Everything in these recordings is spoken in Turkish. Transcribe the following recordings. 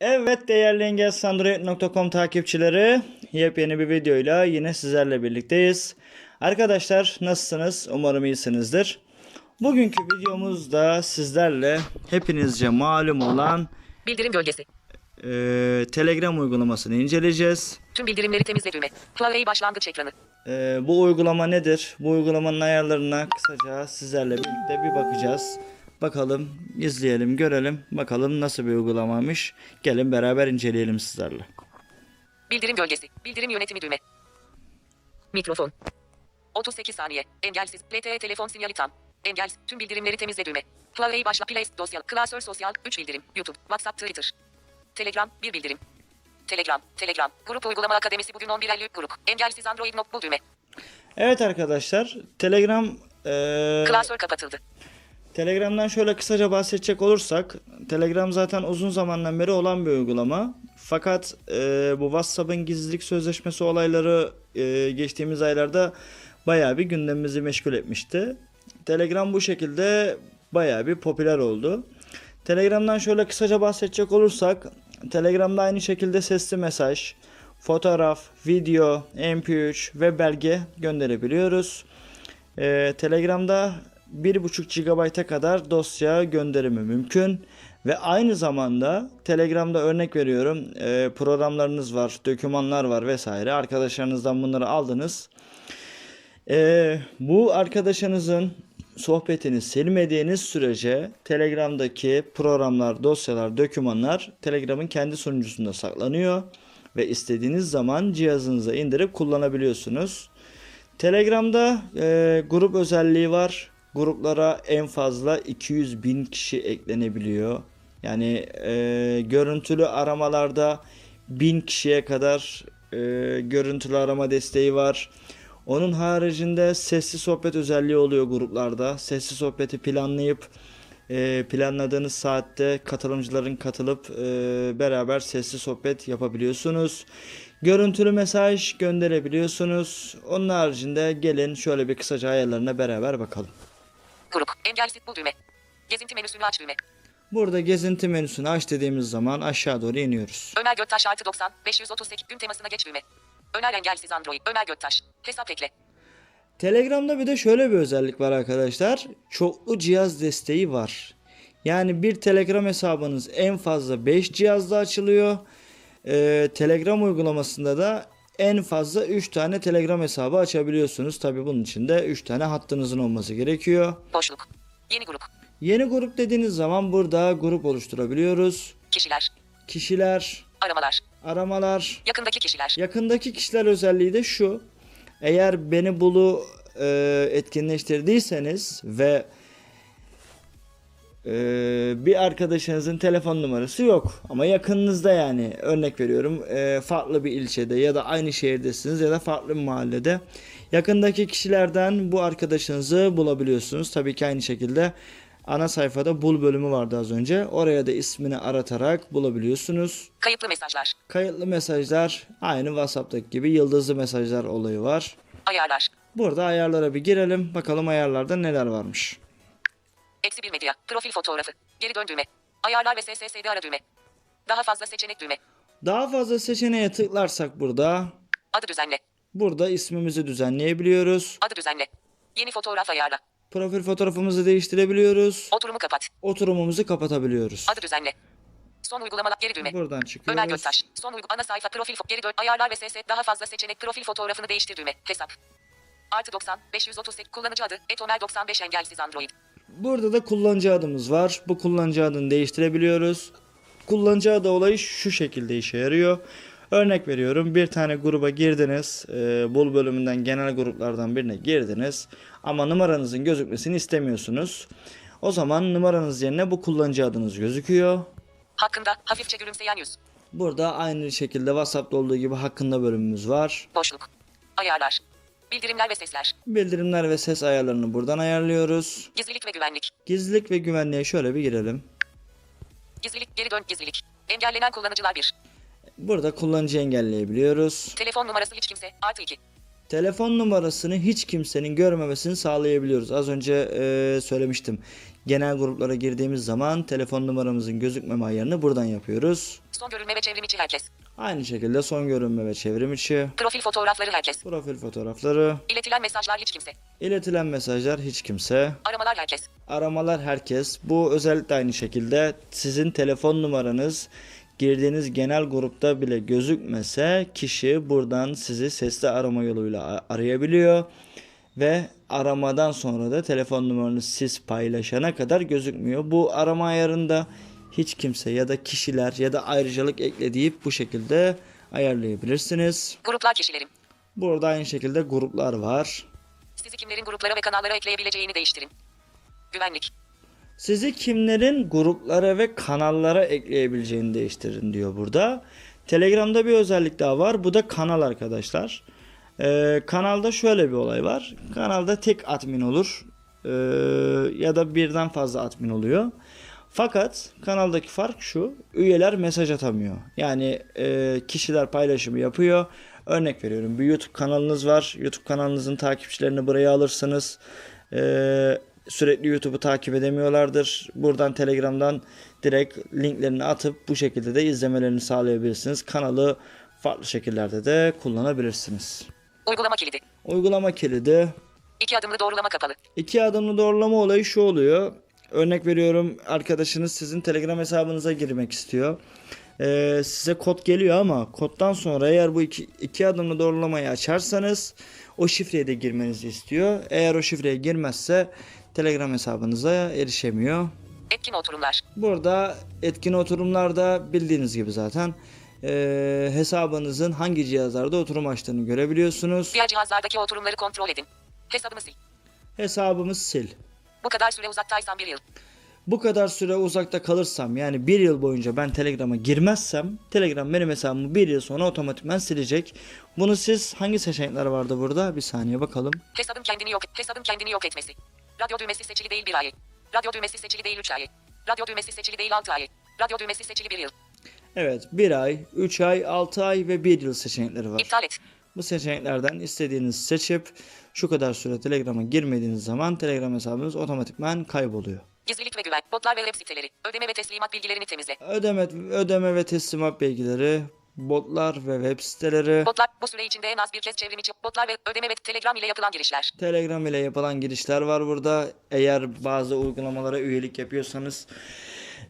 Evet değerli engelsandroid.com takipçileri yepyeni bir videoyla yine sizlerle birlikteyiz. Arkadaşlar nasılsınız? Umarım iyisinizdir. Bugünkü videomuzda sizlerle hepinizce malum olan Bildirim gölgesi. e, Telegram uygulamasını inceleyeceğiz. Tüm bildirimleri temizle düğme. Huawei başlangıç ekranı. E, bu uygulama nedir? Bu uygulamanın ayarlarına kısaca sizlerle birlikte bir bakacağız. Bakalım, izleyelim, görelim. Bakalım nasıl bir uygulamaymış. Gelin beraber inceleyelim sizlerle. Bildirim gölgesi. Bildirim yönetimi düğme. Mikrofon. 38 saniye. Engelsiz. LTE telefon sinyali tam. Engelsiz. Tüm bildirimleri temizle düğme. Huawei başla. Play dosya. Klasör sosyal. 3 bildirim. YouTube. WhatsApp. Twitter. Telegram. 1 bildirim. Telegram. Telegram. Grup uygulama akademisi bugün 11.50 grup. Engelsiz Android not bul düğme. Evet arkadaşlar Telegram eee, Klasör kapatıldı. Telegram'dan şöyle kısaca bahsedecek olursak Telegram zaten uzun zamandan beri olan bir uygulama. Fakat eee, bu WhatsApp'ın gizlilik sözleşmesi olayları eee, geçtiğimiz aylarda bayağı bir gündemimizi meşgul etmişti. Telegram bu şekilde bayağı bir popüler oldu. Telegram'dan şöyle kısaca bahsedecek olursak Telegram'da aynı şekilde sesli mesaj, fotoğraf, video, MP3 ve belge gönderebiliyoruz. Ee, Telegram'da 1.5 GB'a kadar dosya gönderimi mümkün. Ve aynı zamanda Telegram'da örnek veriyorum e, programlarınız var, dokümanlar var vesaire. Arkadaşlarınızdan bunları aldınız. Ee, bu arkadaşınızın sohbetini silmediğiniz sürece Telegram'daki programlar, dosyalar, dokümanlar Telegram'ın kendi sunucusunda saklanıyor ve istediğiniz zaman cihazınıza indirip kullanabiliyorsunuz. Telegram'da e, grup özelliği var. Gruplara en fazla 200 bin kişi eklenebiliyor. Yani e, görüntülü aramalarda 1000 kişiye kadar e, görüntülü arama desteği var. Onun haricinde sesli sohbet özelliği oluyor gruplarda. Sesli sohbeti planlayıp e, planladığınız saatte katılımcıların katılıp e, beraber sesli sohbet yapabiliyorsunuz. Görüntülü mesaj gönderebiliyorsunuz. Onun haricinde gelin şöyle bir kısaca ayarlarına beraber bakalım. Grup. Engelsiz bul düğme. Gezinti menüsünü aç düğme. Burada gezinti menüsünü aç dediğimiz zaman aşağı doğru iniyoruz. Ömer Göktaş artı 90 538 gün temasına geç düğme. Ömer engelsiz Android. Ömer Göktaş. Hesap ekle. Telegram'da bir de şöyle bir özellik var arkadaşlar. Çoklu cihaz desteği var. Yani bir Telegram hesabınız en fazla 5 cihazda açılıyor. Ee, Telegram uygulamasında da en fazla 3 tane Telegram hesabı açabiliyorsunuz. Tabi bunun için de 3 tane hattınızın olması gerekiyor. Boşluk. Yeni grup. Yeni grup dediğiniz zaman burada grup oluşturabiliyoruz. Kişiler. Kişiler, Aramalar. aramalar, Yakındaki kişiler. Yakındaki kişiler özelliği de şu. Eğer beni bulu e, etkinleştirdiyseniz ve e, bir arkadaşınızın telefon numarası yok ama yakınınızda yani örnek veriyorum e, farklı bir ilçede ya da aynı şehirdesiniz ya da farklı bir mahallede yakındaki kişilerden bu arkadaşınızı bulabiliyorsunuz. Tabii ki aynı şekilde ana sayfada bul bölümü vardı az önce. Oraya da ismini aratarak bulabiliyorsunuz. Kayıtlı mesajlar. Kayıtlı mesajlar aynı WhatsApp'taki gibi yıldızlı mesajlar olayı var. Ayarlar. Burada ayarlara bir girelim. Bakalım ayarlarda neler varmış. Eksi bir medya. Profil fotoğrafı. Geri dön düğme. Ayarlar ve SSS'de ara düğme. Daha fazla seçenek düğme. Daha fazla seçeneğe tıklarsak burada Adı düzenle. burada ismimizi düzenleyebiliyoruz. Adı düzenle. Yeni fotoğraf ayarla. Profil fotoğrafımızı değiştirebiliyoruz. Oturumu kapat. Oturumumuzu kapatabiliyoruz. Adı düzenle. Son uygulamalar geri düğme. Buradan Ömer çıkıyoruz. Göktaş. Son uygu ana sayfa profil geri dön. Ayarlar ve SS daha fazla seçenek profil fotoğrafını değiştir düğme. Hesap. Artı 90 538 kullanıcı adı etomer 95 engelsiz Android. Burada da kullanıcı adımız var. Bu kullanıcı adını değiştirebiliyoruz. Kullanıcı adı olayı şu şekilde işe yarıyor. Örnek veriyorum bir tane gruba girdiniz. E, bul bölümünden genel gruplardan birine girdiniz. Ama numaranızın gözükmesini istemiyorsunuz. O zaman numaranız yerine bu kullanıcı adınız gözüküyor. Hakkında hafifçe gülümseyen yüz. Burada aynı şekilde WhatsApp'ta olduğu gibi hakkında bölümümüz var. Boşluk. Ayarlar. Bildirimler ve sesler. Bildirimler ve ses ayarlarını buradan ayarlıyoruz. Gizlilik ve güvenlik. Gizlilik ve güvenliğe şöyle bir girelim. Gizlilik geri dön gizlilik. Engellenen kullanıcılar 1. Burada kullanıcı engelleyebiliyoruz. Telefon numarası hiç kimse artı 2. Telefon numarasını hiç kimsenin görmemesini sağlayabiliyoruz. Az önce e, söylemiştim. genel gruplara girdiğimiz zaman telefon numaramızın gözükmeme ayarını buradan yapıyoruz. Son görülme ve çevrim içi herkes. Aynı şekilde son görünme ve çevrim içi, Profil fotoğrafları herkes. profil fotoğrafları, İletilen mesajlar hiç kimse. iletilen mesajlar hiç kimse, Aramalar herkes. aramalar herkes. Bu özellikle aynı şekilde sizin telefon numaranız girdiğiniz genel grupta bile gözükmese kişi buradan sizi sesli arama yoluyla arayabiliyor ve aramadan sonra da telefon numaranızı siz paylaşana kadar gözükmüyor. Bu arama ayarında hiç kimse ya da kişiler ya da ayrıcalık ekleyip bu şekilde ayarlayabilirsiniz. Gruplar kişilerim. Burada aynı şekilde gruplar var. Sizi kimlerin gruplara ve kanallara ekleyebileceğini değiştirin. Güvenlik. Sizi kimlerin gruplara ve kanallara ekleyebileceğini değiştirin diyor burada. Telegram'da bir özellik daha var. Bu da kanal arkadaşlar. Ee, kanalda şöyle bir olay var. Kanalda tek admin olur. Ee, ya da birden fazla admin oluyor. Fakat kanaldaki fark şu. Üyeler mesaj atamıyor. Yani e, kişiler paylaşımı yapıyor. Örnek veriyorum bir YouTube kanalınız var. YouTube kanalınızın takipçilerini buraya alırsınız. Ee, sürekli YouTube'u takip edemiyorlardır. Buradan Telegram'dan direkt linklerini atıp bu şekilde de izlemelerini sağlayabilirsiniz. Kanalı farklı şekillerde de kullanabilirsiniz. Uygulama kilidi. Uygulama kilidi. İki adımlı doğrulama kapalı. İki adımlı doğrulama olayı şu oluyor. Örnek veriyorum arkadaşınız sizin Telegram hesabınıza girmek istiyor. Ee, size kod geliyor ama koddan sonra eğer bu iki, iki adımlı doğrulamayı açarsanız o şifreye de girmenizi istiyor. Eğer o şifreye girmezse Telegram hesabınıza erişemiyor. Etkin oturumlar. Burada etkin oturumlarda bildiğiniz gibi zaten ee, hesabınızın hangi cihazlarda oturum açtığını görebiliyorsunuz. Diğer cihazlardaki oturumları kontrol edin. Hesabımı sil. Hesabımız sil. Bu kadar süre uzaktaysam bir yıl. Bu kadar süre uzakta kalırsam yani bir yıl boyunca ben Telegram'a girmezsem Telegram benim hesabımı bir yıl sonra otomatikman silecek. Bunu siz hangi seçenekler vardı burada? Bir saniye bakalım. Hesabın kendini yok hesabın kendini yok etmesi. Radyo düğmesi seçili değil bir ay. Radyo düğmesi seçili değil 3 ay. Radyo düğmesi seçili değil 6 ay. Radyo düğmesi seçili bir yıl. Evet 1 ay, 3 ay, 6 ay ve 1 yıl seçenekleri var. İptal et. Bu seçeneklerden istediğinizi seçip şu kadar süre Telegram'a girmediğiniz zaman Telegram hesabınız otomatikman kayboluyor. Gizlilik ve güven. Botlar ve web siteleri. Ödeme ve teslimat bilgilerini temizle. Ödeme, ödeme ve teslimat bilgileri, botlar ve web siteleri, Botlar bu süre içinde en az bir kez çevrim içi botlar ve ödeme ve Telegram ile yapılan girişler. Telegram ile yapılan girişler var burada. Eğer bazı uygulamalara üyelik yapıyorsanız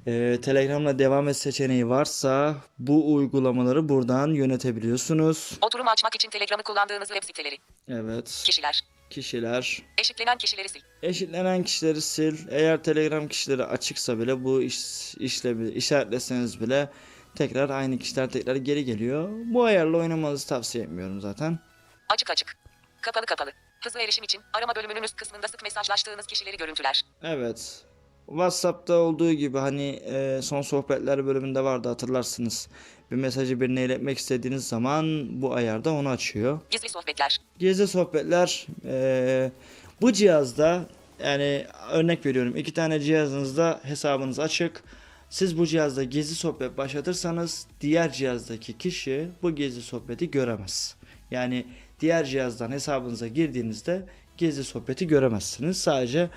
e, Telegram'la devam et seçeneği varsa bu uygulamaları buradan yönetebiliyorsunuz. Oturum açmak için Telegram'ı kullandığınız web siteleri. Evet. Kişiler. Kişiler. Eşitlenen kişileri sil. Eşitlenen kişileri sil. Eğer Telegram kişileri açıksa bile bu iş, işlevi işaretleseniz bile tekrar aynı kişiler tekrar geri geliyor. Bu ayarla oynamanızı tavsiye etmiyorum zaten. Açık açık. Kapalı kapalı. Hızlı erişim için arama bölümünün üst kısmında sık mesajlaştığınız kişileri görüntüler. Evet. WhatsApp'ta olduğu gibi hani e, son sohbetler bölümünde vardı hatırlarsınız. Bir mesajı birine iletmek istediğiniz zaman bu ayarda onu açıyor. Gizli sohbetler. Gizli sohbetler e, bu cihazda yani örnek veriyorum iki tane cihazınızda hesabınız açık. Siz bu cihazda gizli sohbet başlatırsanız diğer cihazdaki kişi bu gizli sohbeti göremez. Yani diğer cihazdan hesabınıza girdiğinizde gizli sohbeti göremezsiniz. Sadece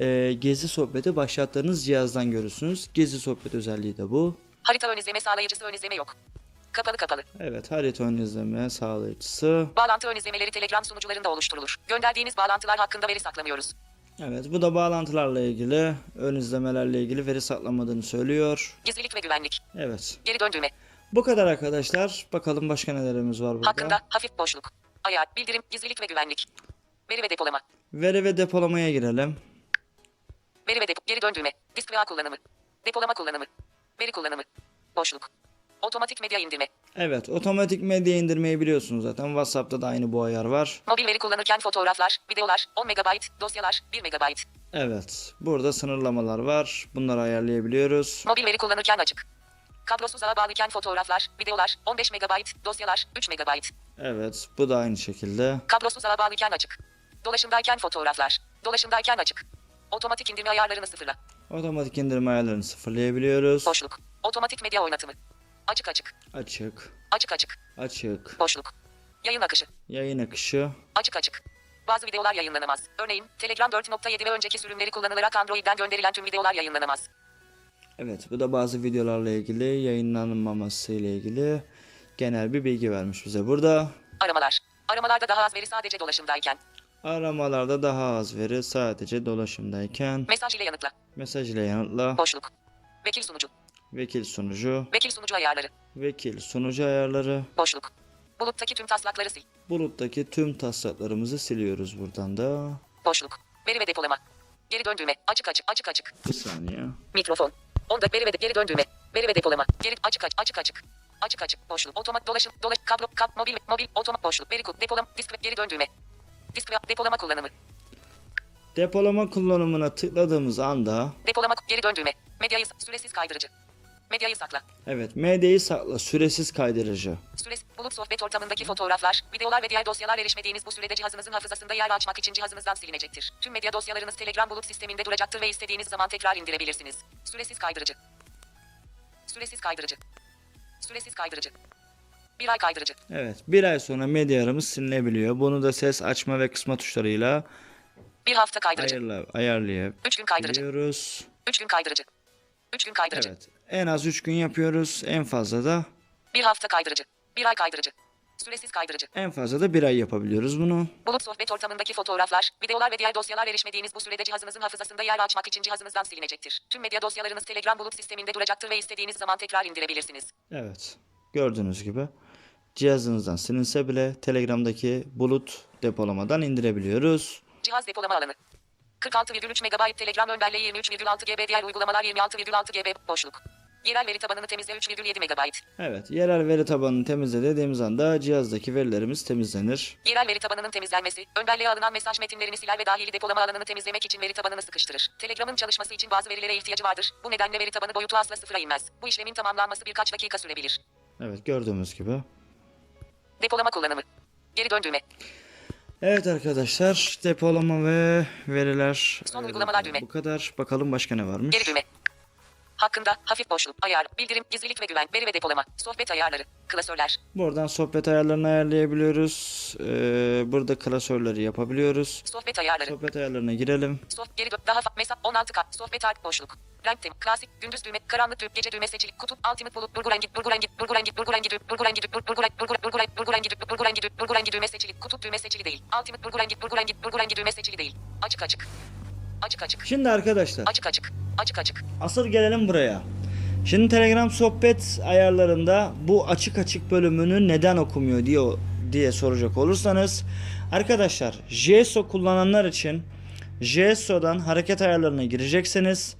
e, gizli sohbeti başlattığınız cihazdan görürsünüz. Gizli sohbet özelliği de bu. Harita ön izleme sağlayıcısı ön izleme yok. Kapalı kapalı. Evet harita ön izleme sağlayıcısı. Bağlantı ön izlemeleri Telegram sunucularında oluşturulur. Gönderdiğiniz bağlantılar hakkında veri saklamıyoruz. Evet bu da bağlantılarla ilgili, ön izlemelerle ilgili veri saklamadığını söylüyor. Gizlilik ve güvenlik. Evet. Geri dön düğme. Bu kadar arkadaşlar. Bakalım başka nelerimiz var burada. Hakkında hafif boşluk. Ayar, bildirim, gizlilik ve güvenlik. Veri ve depolama. Veri ve depolamaya girelim. Veri ve depo. Geri dön düğme. Disk ve ağ kullanımı. Depolama kullanımı. Veri kullanımı. Boşluk. Otomatik medya indirme. Evet otomatik medya indirmeyi biliyorsunuz zaten. WhatsApp'ta da aynı bu ayar var. Mobil veri kullanırken fotoğraflar, videolar, 10 MB, dosyalar, 1 MB. Evet. Burada sınırlamalar var. Bunları ayarlayabiliyoruz. Mobil veri kullanırken açık. Kablosuz ağa bağlıyken fotoğraflar, videolar, 15 MB, dosyalar, 3 MB. Evet. Bu da aynı şekilde. Kablosuz ağa bağlıyken açık. Dolaşımdayken fotoğraflar. Dolaşımdayken açık. Otomatik indirme ayarlarını sıfırla. Otomatik indirme ayarlarını sıfırlayabiliyoruz. Boşluk. Otomatik medya oynatımı. Açık açık. Açık. Açık açık. Açık. Boşluk. Yayın akışı. Yayın akışı. Açık açık. Bazı videolar yayınlanamaz. Örneğin Telegram 4.7 ve önceki sürümleri kullanılarak Android'den gönderilen tüm videolar yayınlanamaz. Evet bu da bazı videolarla ilgili yayınlanmaması ile ilgili genel bir bilgi vermiş bize burada. Aramalar. Aramalarda daha az veri sadece dolaşımdayken. Aramalarda daha az veri sadece dolaşımdayken Mesaj ile yanıtla. mesaj ile yanıtla Boşluk. Vekil sunucu. vekil sunucu Vekil sunucu ayarları. vekil sunucu ayarları Boşluk. Buluttaki tüm taslakları sil. buluttaki tüm taslaklarımızı siliyoruz buradan da. Boşluk. Veri ve depolama. Geri dön düğme. Açık açık açık açık. Bir saniye. Mikrofon. Onda veri ve de, geri dön düğme. Veri ve depolama. Geri açık açık açık açık. Açık açık boşluk. Otomat dolaşım dolaş kablo kap mobil mobil otomat boşluk. Veri kod depolama disk ve geri dön düğme. Disk depolama kullanımı. Depolama kullanımına tıkladığımız anda Depolama geri dön düğme. Medyayı süresiz kaydırıcı. Medyayı sakla. evet MD'yi sakla süresiz kaydırıcı. Süresiz bulut sohbet ortamındaki fotoğraflar, videolar ve diğer dosyalar erişmediğiniz bu sürede cihazınızın hafızasında yer açmak için cihazınızdan silinecektir. Tüm medya dosyalarınız Telegram bulut sisteminde duracaktır ve istediğiniz zaman tekrar indirebilirsiniz. Süresiz kaydırıcı. Süresiz kaydırıcı. Süresiz kaydırıcı. Bir ay kaydırıcı. Evet bir ay sonra medyalarımız silinebiliyor. Bunu da ses açma ve kısma tuşlarıyla Bir hafta kaydırıcı. ayarla, ayarlayabiliyoruz. Üç gün kaydırıcı. Üç gün kaydırıcı. Üç gün kaydırıcı. Evet en az 3 gün yapıyoruz. En fazla da Bir hafta kaydırıcı. Bir ay kaydırıcı. Süresiz kaydırıcı. en fazla da bir ay yapabiliyoruz bunu. Bulut sohbet ortamındaki fotoğraflar, videolar ve diğer dosyalar erişmediğiniz bu sürede cihazınızın hafızasında yer açmak için cihazınızdan silinecektir. Tüm medya dosyalarınız Telegram bulut sisteminde duracaktır ve istediğiniz zaman tekrar indirebilirsiniz. Evet gördüğünüz gibi cihazınızdan silinse bile Telegram'daki bulut depolamadan indirebiliyoruz. Cihaz depolama alanı. 46,3 MB Telegram ön belleği 23,6 GB diğer uygulamalar 26,6 GB boşluk. Yerel veri tabanını temizle 3,7 MB. Evet yerel veri tabanını temizle dediğimiz anda cihazdaki verilerimiz temizlenir. Yerel veri tabanının temizlenmesi, ön belleğe alınan mesaj metinlerini siler ve dahili depolama alanını temizlemek için veri tabanını sıkıştırır. Telegram'ın çalışması için bazı verilere ihtiyacı vardır. Bu nedenle veri tabanı boyutu asla sıfıra inmez. Bu işlemin tamamlanması birkaç dakika sürebilir. Evet gördüğümüz gibi. Depolama kullanımı. Geri dön düğme. Evet arkadaşlar depolama ve veriler Son e, uygulamalar düğme. bu kadar. Bakalım başka ne varmış? Geri düğme. Hakkında hafif boşluk, ayar, bildirim, gizlilik ve güven, veri ve depolama, sohbet ayarları, klasörler, Buradan sohbet ayarlarını ayarlayabiliyoruz. Ee, burada klasörleri yapabiliyoruz. sohbet ayarları, Sohbet ayarlarına girelim. sof geri dön, daha mesaj 16 kat, sohbet art boşluk. Renk tem, klasik, gündüz düğme, karanlık düğme, gece düğme seçili, kutu, ultimate bulut, burgu rengi, burgu rengi, burgu rengi, burgu rengi, düğme, burgu rengi, düğme, burgu rengi, burgu rengi, burgu rengi, düğme, burgu rengi, düğme, burgu rengi düğme seçili, kutu düğme seçili değil. Ultimate burgu rengi, burgu rengi, burgu rengi düğme seçili değil. Açık açık. Açık açık. Şimdi arkadaşlar Açık açık. Açık açık. asıl gelelim buraya. Şimdi Telegram sohbet ayarlarında bu açık açık bölümünü neden okumuyor diye diye soracak olursanız arkadaşlar JSO kullananlar için JSO'dan hareket ayarlarına gireceksiniz.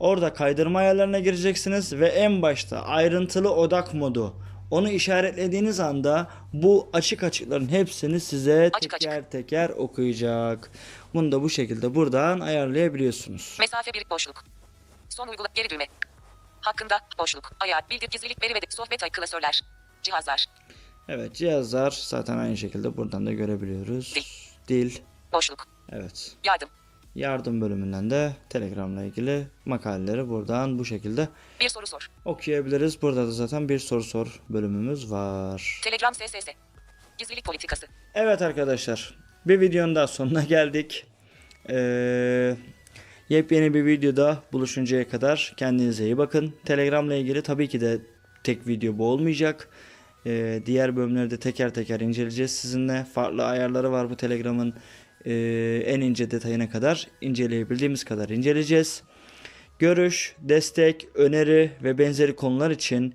Orada kaydırma ayarlarına gireceksiniz ve en başta ayrıntılı odak modu onu işaretlediğiniz anda bu açık açıkların hepsini size Açık açık. teker teker okuyacak. Bunu da bu şekilde buradan ayarlayabiliyorsunuz. Mesafe bir boşluk. Son uygula geri düğme. Hakkında boşluk. Ayar, bildir, gizlilik, veri ve sohbet ay klasörler. Cihazlar. Evet cihazlar zaten aynı şekilde buradan da görebiliyoruz. Dil. Boşluk. Evet. Yardım. Yardım bölümünden de Telegram'la ilgili makaleleri buradan bu şekilde Bir soru sor. okuyabiliriz. Burada da zaten bir soru sor bölümümüz var. Telegram SSS. Gizlilik politikası. Evet arkadaşlar bir videonun daha sonuna geldik. Ee, yepyeni bir videoda buluşuncaya kadar kendinize iyi bakın. Telegram'la ilgili tabii ki de tek video bu olmayacak. Ee, diğer bölümleri de teker teker inceleyeceğiz sizinle. Farklı ayarları var bu Telegram'ın ee, en ince detayına kadar inceleyebildiğimiz kadar inceleyeceğiz. Görüş, destek, öneri ve benzeri konular için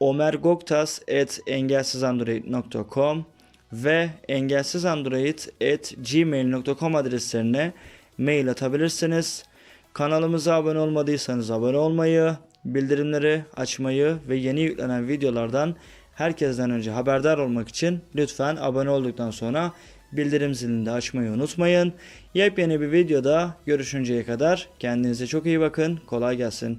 omergoktas@engelsizandroid.com ve engelsizandroid@gmail.com adreslerine mail atabilirsiniz. Kanalımıza abone olmadıysanız abone olmayı, bildirimleri açmayı ve yeni yüklenen videolardan herkesten önce haberdar olmak için lütfen abone olduktan sonra bildirim zilini de açmayı unutmayın. Yepyeni bir videoda görüşünceye kadar kendinize çok iyi bakın. Kolay gelsin.